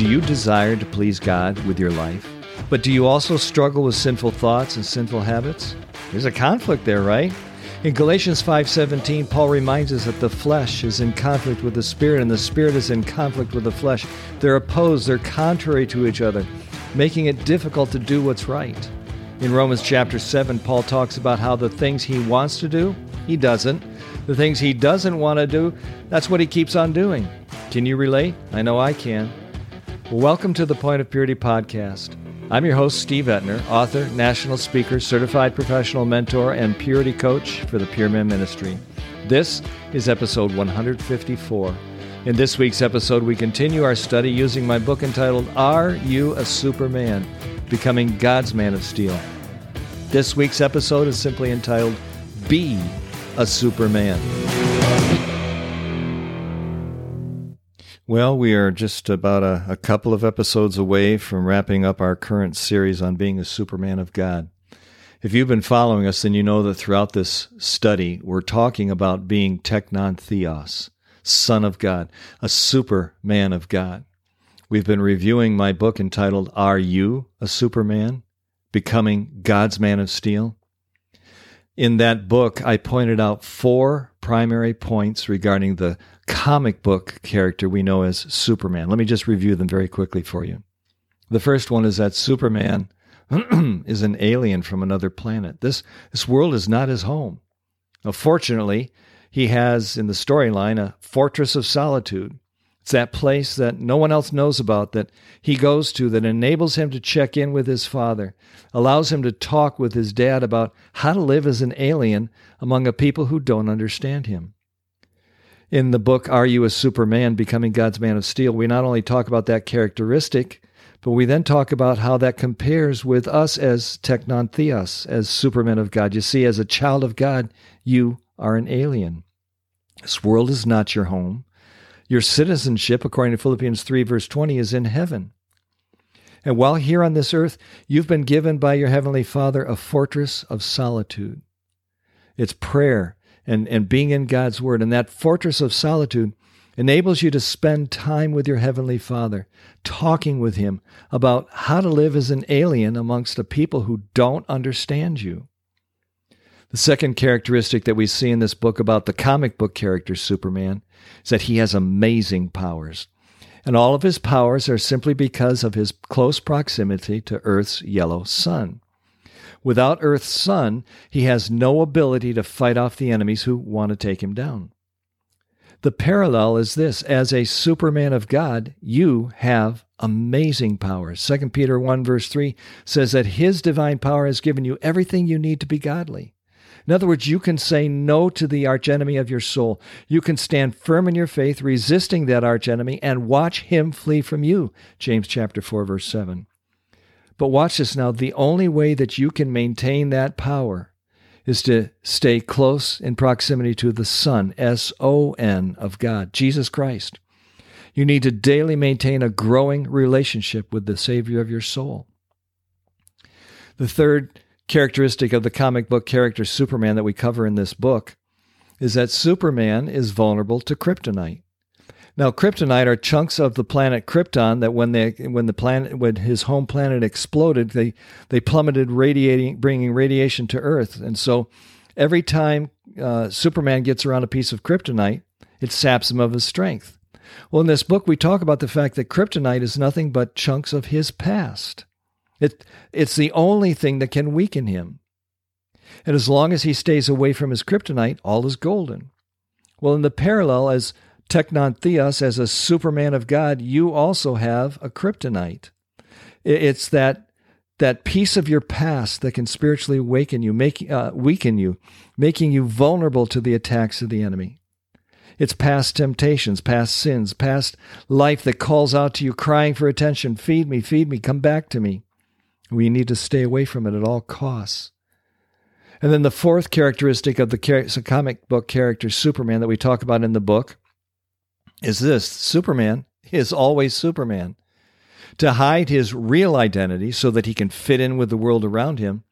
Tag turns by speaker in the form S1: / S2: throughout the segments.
S1: Do you desire to please God with your life? But do you also struggle with sinful thoughts and sinful habits? There's a conflict there, right? In Galatians 5:17, Paul reminds us that the flesh is in conflict with the spirit and the spirit is in conflict with the flesh. They're opposed, they're contrary to each other, making it difficult to do what's right. In Romans chapter 7, Paul talks about how the things he wants to do, he doesn't. The things he doesn't want to do, that's what he keeps on doing. Can you relate? I know I can. Welcome to the Point of Purity podcast. I'm your host, Steve Etner, author, national speaker, certified professional mentor, and purity coach for the Pure Man Ministry. This is episode 154. In this week's episode, we continue our study using my book entitled Are You a Superman? Becoming God's Man of Steel. This week's episode is simply entitled Be a Superman. Well, we are just about a, a, couple of episodes away from wrapping up our current series on being a Superman of God. If you've been following us, then you know that throughout this study, we're talking about being teknon theos, Son of God, a Superman of God. We've been reviewing my book entitled Are You a Superman? Becoming God's Man of Steel. In that book, I pointed out four primary points regarding the comic book character we know as Superman. Let me just review them very quickly for you. The first one is that Superman is an alien from another planet. This this world is not his home. Now, fortunately, he has in the storyline a fortress of solitude. It's that place that no one else knows about that he goes to that enables him to check in with his father, allows him to talk with his dad about how to live as an alien among a people who don't understand him in the book Are You a Superman? Becoming God's Man of Steel, we not only talk about that characteristic, but we then talk about how that compares with us as teknon theos, as supermen of God. You see, as a child of God, you are an alien. This world is not your home. Your citizenship, according to Philippians 3, verse 20, is in heaven. And while here on this earth, you've been given by your Heavenly Father a fortress of solitude. It's prayer, and, and being in God's Word. And that fortress of solitude enables you to spend time with your Heavenly Father, talking with Him about how to live as an alien amongst a people who don't understand you. The second characteristic that we see in this book about the comic book character Superman is that he has amazing powers. And all of his powers are simply because of his close proximity to Earth's yellow sun. Without Earth's sun, he has no ability to fight off the enemies who want to take him down. The parallel is this as a superman of God, you have amazing powers. 2 Peter 1, verse 3 says that his divine power has given you everything you need to be godly. In other words, you can say no to the archenemy of your soul. You can stand firm in your faith, resisting that archenemy, and watch him flee from you. James chapter 4, verse 7. But watch this now. The only way that you can maintain that power is to stay close in proximity to the Son, S O N, of God, Jesus Christ. You need to daily maintain a growing relationship with the Savior of your soul. The third characteristic of the comic book character Superman that we cover in this book is that Superman is vulnerable to kryptonite. Now, kryptonite are chunks of the planet Krypton that when they when the planet when his home planet exploded, they they plummeted, radiating, bringing radiation to Earth. And so, every time uh, Superman gets around a piece of kryptonite, it saps him of his strength. Well, in this book, we talk about the fact that kryptonite is nothing but chunks of his past. It, it's the only thing that can weaken him. And as long as he stays away from his kryptonite, all is golden. Well, in the parallel, as teknon theos as a superman of God, you also have a kryptonite. It's that that piece of your past that can spiritually awaken you, make, uh, weaken you, making you vulnerable to the attacks of the enemy. It's past temptations, past sins, past life that calls out to you, crying for attention. Feed me, feed me, come back to me. We need to stay away from it at all costs. And then the fourth characteristic of the comic book character Superman that we talk about in the book is this Superman is always Superman. To hide his real identity so that he can fit in with the world around him,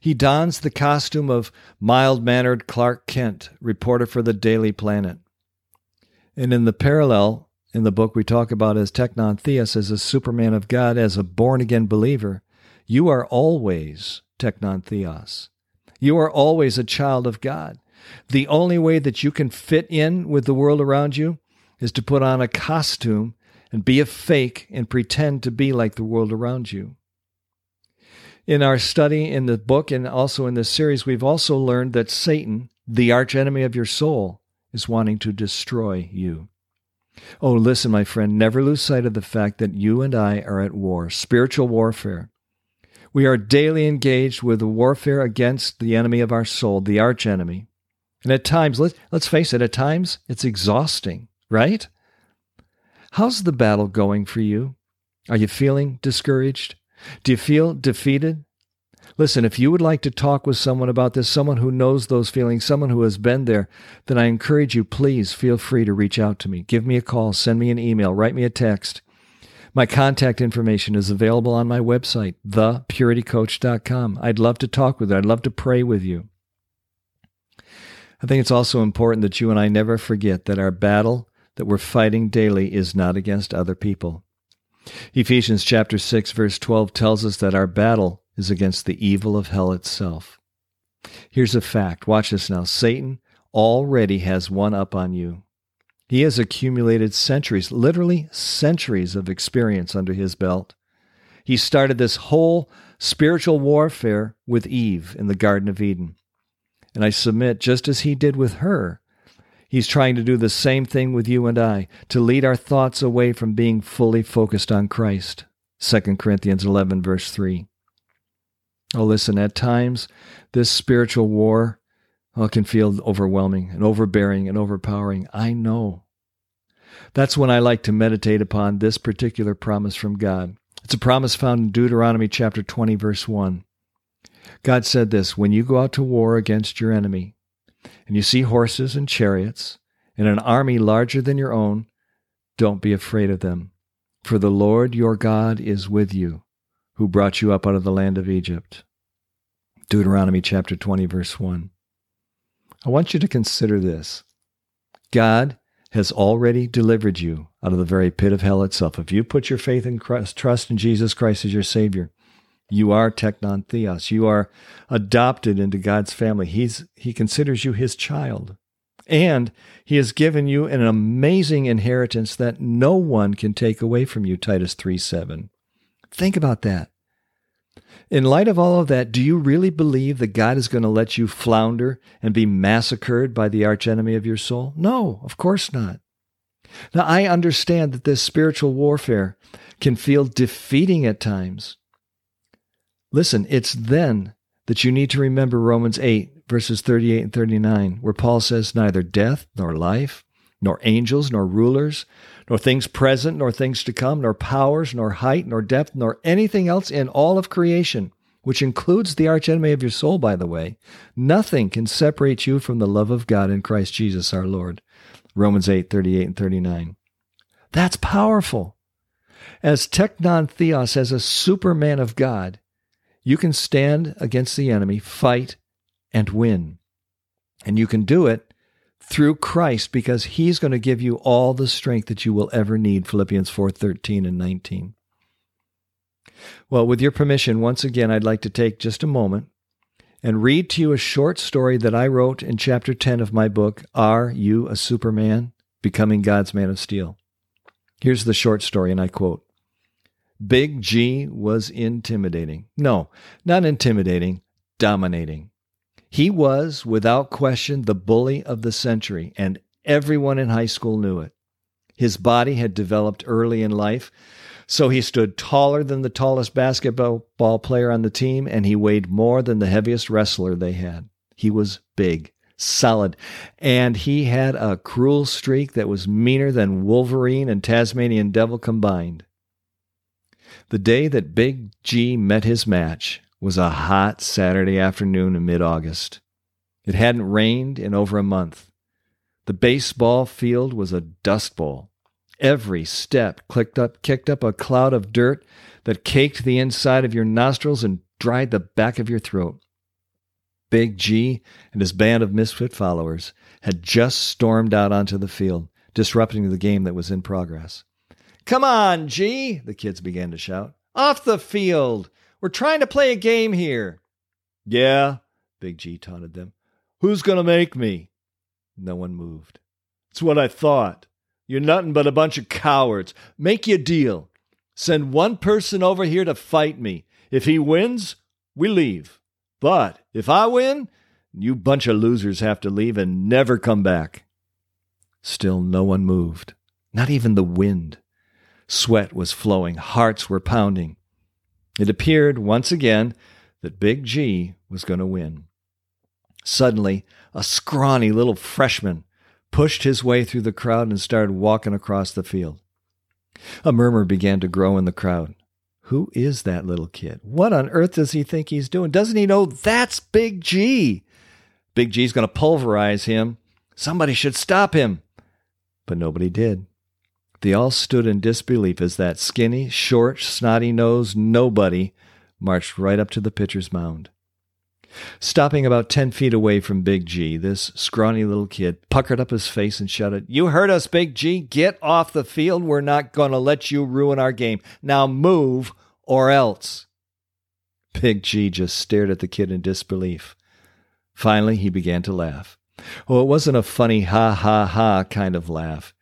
S1: he dons the costume of mild mannered Clark Kent, reporter for the Daily Planet. And in the parallel, in the book we talk about as Teknon Theos, as a superman of God, as a born again believer, you are always Teknon Theos. You are always a child of God. The only way that you can fit in with the world around you is to put on a costume and be a fake and pretend to be like the world around you. In our study in the book and also in this series, we've also learned that Satan, the archenemy of your soul, is wanting to destroy you. Oh, listen, my friend, never lose sight of the fact that you and I are at war, spiritual warfare. We are daily engaged with the warfare against the enemy of our soul, the archenemy. And at times, let, let's face it, at times it's exhausting, right? How's the battle going for you? Are you feeling discouraged? Do you feel defeated? Listen, if you would like to talk with someone about this, someone who knows those feelings, someone who has been there, then I encourage you, please feel free to reach out to me. Give me a call, send me an email, write me a text. My contact information is available on my website, thepuritycoach.com. I'd love to talk with you. I'd love to pray with you. I think it's also important that you and I never forget that our battle that we're fighting daily is not against other people. Ephesians chapter 6 verse 12 tells us that our battle is against the evil of hell itself. Here's a fact. Watch this now. Satan already has one up on you. He has accumulated centuries, literally centuries of experience under his belt. He started this whole spiritual warfare with Eve in the Garden of Eden. And I submit, just as he did with her, he's trying to do the same thing with you and I, to lead our thoughts away from being fully focused on Christ. 2 Corinthians 11, verse 3. Oh, listen, at times, this spiritual war oh, can feel overwhelming and overbearing and overpowering. I know. That's when I like to meditate upon this particular promise from God. It's a promise found in Deuteronomy chapter 20, verse 1. God said this When you go out to war against your enemy, and you see horses and chariots, and an army larger than your own, don't be afraid of them. For the Lord your God is with you who brought you up out of the land of Egypt. Deuteronomy chapter 20, verse 1. I want you to consider this God has already delivered you out of the very pit of hell itself. If you put your faith and trust in Jesus Christ as your Savior, you are teknon theos. You are adopted into God's family. He's, he considers you his child. And he has given you an amazing inheritance that no one can take away from you, Titus 3 7. Think about that. In light of all of that, do you really believe that God is going to let you flounder and be massacred by the archenemy of your soul? No, of course not. Now, I understand that this spiritual warfare can feel defeating at times. Listen, it's then that you need to remember Romans 8, verses 38 and 39, where Paul says, Neither death nor life, nor angels, nor rulers, nor things present, nor things to come, nor powers, nor height, nor depth, nor anything else in all of creation, which includes the archenemy of your soul, by the way. Nothing can separate you from the love of God in Christ Jesus our Lord. Romans 8, 38 and 39. That's powerful. As Teknon Theos, as a superman of God, you can stand against the enemy, fight, and win. And you can do it through Christ because he's going to give you all the strength that you will ever need Philippians 4:13 and 19. Well, with your permission, once again I'd like to take just a moment and read to you a short story that I wrote in chapter 10 of my book Are You a Superman? Becoming God's Man of Steel. Here's the short story and I quote Big G was intimidating. No, not intimidating, dominating. He was, without question, the bully of the century, and everyone in high school knew it. His body had developed early in life, so he stood taller than the tallest basketball player on the team, and he weighed more than the heaviest wrestler they had. He was big, solid, and he had a cruel streak that was meaner than Wolverine and Tasmanian Devil combined. The day that Big G met his match, was a hot Saturday afternoon in mid August. It hadn't rained in over a month. The baseball field was a dust bowl. Every step clicked up, kicked up a cloud of dirt that caked the inside of your nostrils and dried the back of your throat. Big G and his band of misfit followers had just stormed out onto the field, disrupting the game that was in progress. Come on, G, the kids began to shout. Off the field! We're trying to play a game here. Yeah, Big G taunted them. Who's going to make me? No one moved. It's what I thought. You're nothing but a bunch of cowards. Make your deal. Send one person over here to fight me. If he wins, we leave. But if I win, you bunch of losers have to leave and never come back. Still no one moved, not even the wind. Sweat was flowing, hearts were pounding. It appeared once again that Big G was going to win. Suddenly, a scrawny little freshman pushed his way through the crowd and started walking across the field. A murmur began to grow in the crowd. Who is that little kid? What on earth does he think he's doing? Doesn't he know that's Big G? Big G's going to pulverize him. Somebody should stop him. But nobody did. They all stood in disbelief as that skinny, short, snotty nosed nobody marched right up to the pitcher's mound. Stopping about ten feet away from Big G, this scrawny little kid puckered up his face and shouted, You heard us, Big G. Get off the field. We're not going to let you ruin our game. Now move or else. Big G just stared at the kid in disbelief. Finally, he began to laugh. Oh, it wasn't a funny ha ha ha kind of laugh.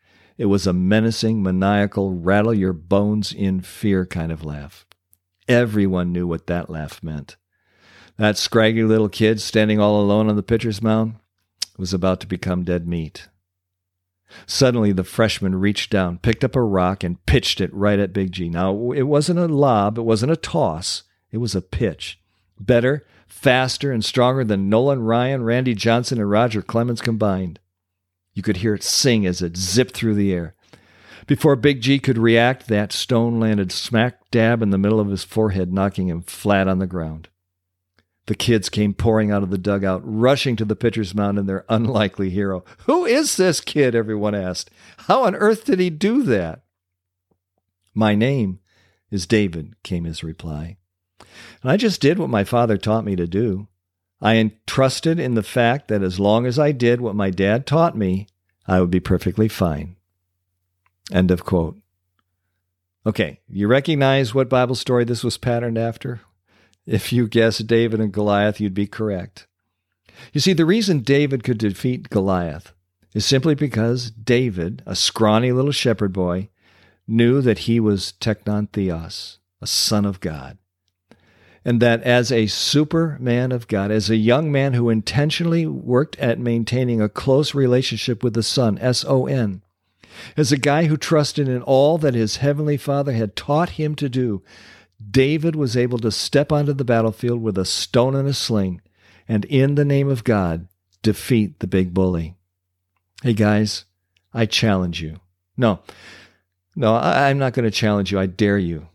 S1: It was a menacing, maniacal, rattle your bones in fear kind of laugh. Everyone knew what that laugh meant. That scraggy little kid standing all alone on the pitcher's mound was about to become dead meat. Suddenly, the freshman reached down, picked up a rock, and pitched it right at Big G. Now, it wasn't a lob, it wasn't a toss, it was a pitch. Better, faster, and stronger than Nolan Ryan, Randy Johnson, and Roger Clemens combined. You could hear it sing as it zipped through the air. Before Big G could react, that stone landed smack dab in the middle of his forehead, knocking him flat on the ground. The kids came pouring out of the dugout, rushing to the pitcher's mound and their unlikely hero. Who is this kid? Everyone asked. How on earth did he do that? My name is David, came his reply. And I just did what my father taught me to do. I entrusted in the fact that as long as I did what my dad taught me, I would be perfectly fine. End of quote. Okay, you recognize what Bible story this was patterned after? If you guessed David and Goliath, you'd be correct. You see, the reason David could defeat Goliath is simply because David, a scrawny little shepherd boy, knew that he was teknon theos, a son of God. And that as a superman of God, as a young man who intentionally worked at maintaining a close relationship with the Son, S O N, as a guy who trusted in all that his heavenly Father had taught him to do, David was able to step onto the battlefield with a stone and a sling and, in the name of God, defeat the big bully. Hey, guys, I challenge you. No, no, I, am not going to challenge you. I dare you.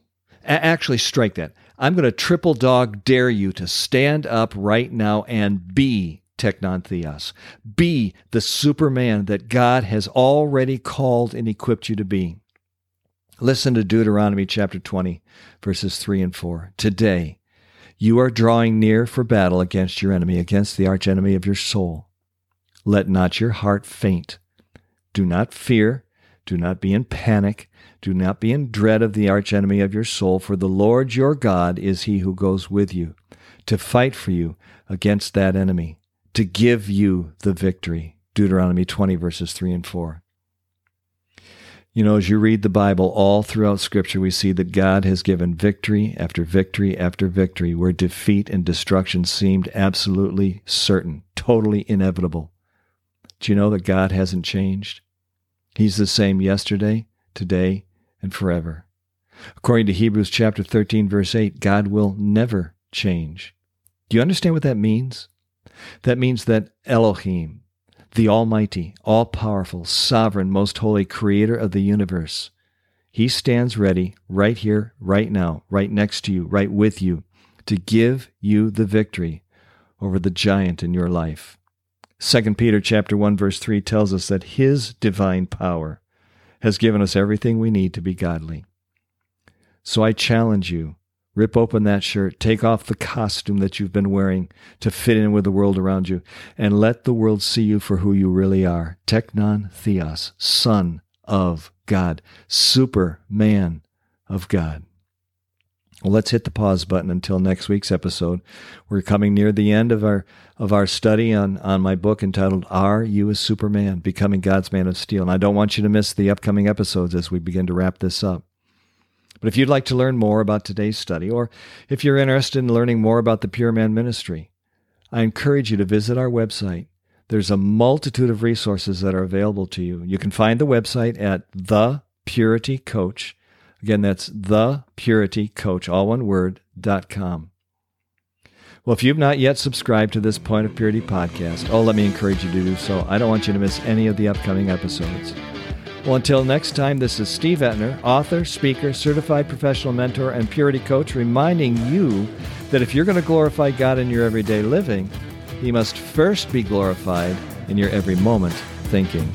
S1: A- actually, strike that. I'm going to triple dog dare you to stand up right now and be Teknon Theos. Be the Superman that God has already called and equipped you to be. Listen to Deuteronomy chapter 20, verses 3 and 4. Today, you are drawing near for battle against your enemy, against the archenemy of your soul. Let not your heart faint. Do not fear. Do not be in panic. Do not be in dread of the archenemy of your soul, for the Lord your God is he who goes with you to fight for you against that enemy, to give you the victory. Deuteronomy 20, verses 3 and 4. You know, as you read the Bible all throughout Scripture, we see that God has given victory after victory after victory where defeat and destruction seemed absolutely certain, totally inevitable. Do you know that God hasn't changed? He's the same yesterday, today, and forever. According to Hebrews chapter 13, verse 8, God will never change. Do you understand what that means? That means that Elohim, the Almighty, all powerful, sovereign, most holy Creator of the universe. He stands ready right here, right now, right next to you, right with you, to give you the victory over the giant in your life. 2 Peter chapter 1 verse 3 tells us that his divine power has given us everything we need to be godly. So I challenge you Rip open that shirt, take off the costume that you've been wearing to fit in with the world around you, and let the world see you for who you really are. Teknon Theos, Son of God, Superman of God. Well, let's hit the pause button until next week's episode. We're coming near the end of our of our study on on my book entitled "Are You a Superman: Becoming God's Man of Steel." And I don't want you to miss the upcoming episodes as we begin to wrap this up. But if you'd like to learn more about today's study, or if you're interested in learning more about the Pure Man Ministry, I encourage you to visit our website. There's a multitude of resources that are available to you. You can find the website at The Purity Coach. Again, that's The Purity Coach, all one word, dot com. Well, if you've not yet subscribed to this Point of Purity podcast, oh, let me encourage you to do so. I don't want you to miss any of the upcoming episodes. Well, until next time, this is Steve Etner, author, speaker, certified professional mentor, and purity coach, reminding you that if you're going to glorify God in your everyday living, He must first be glorified in your every moment thinking.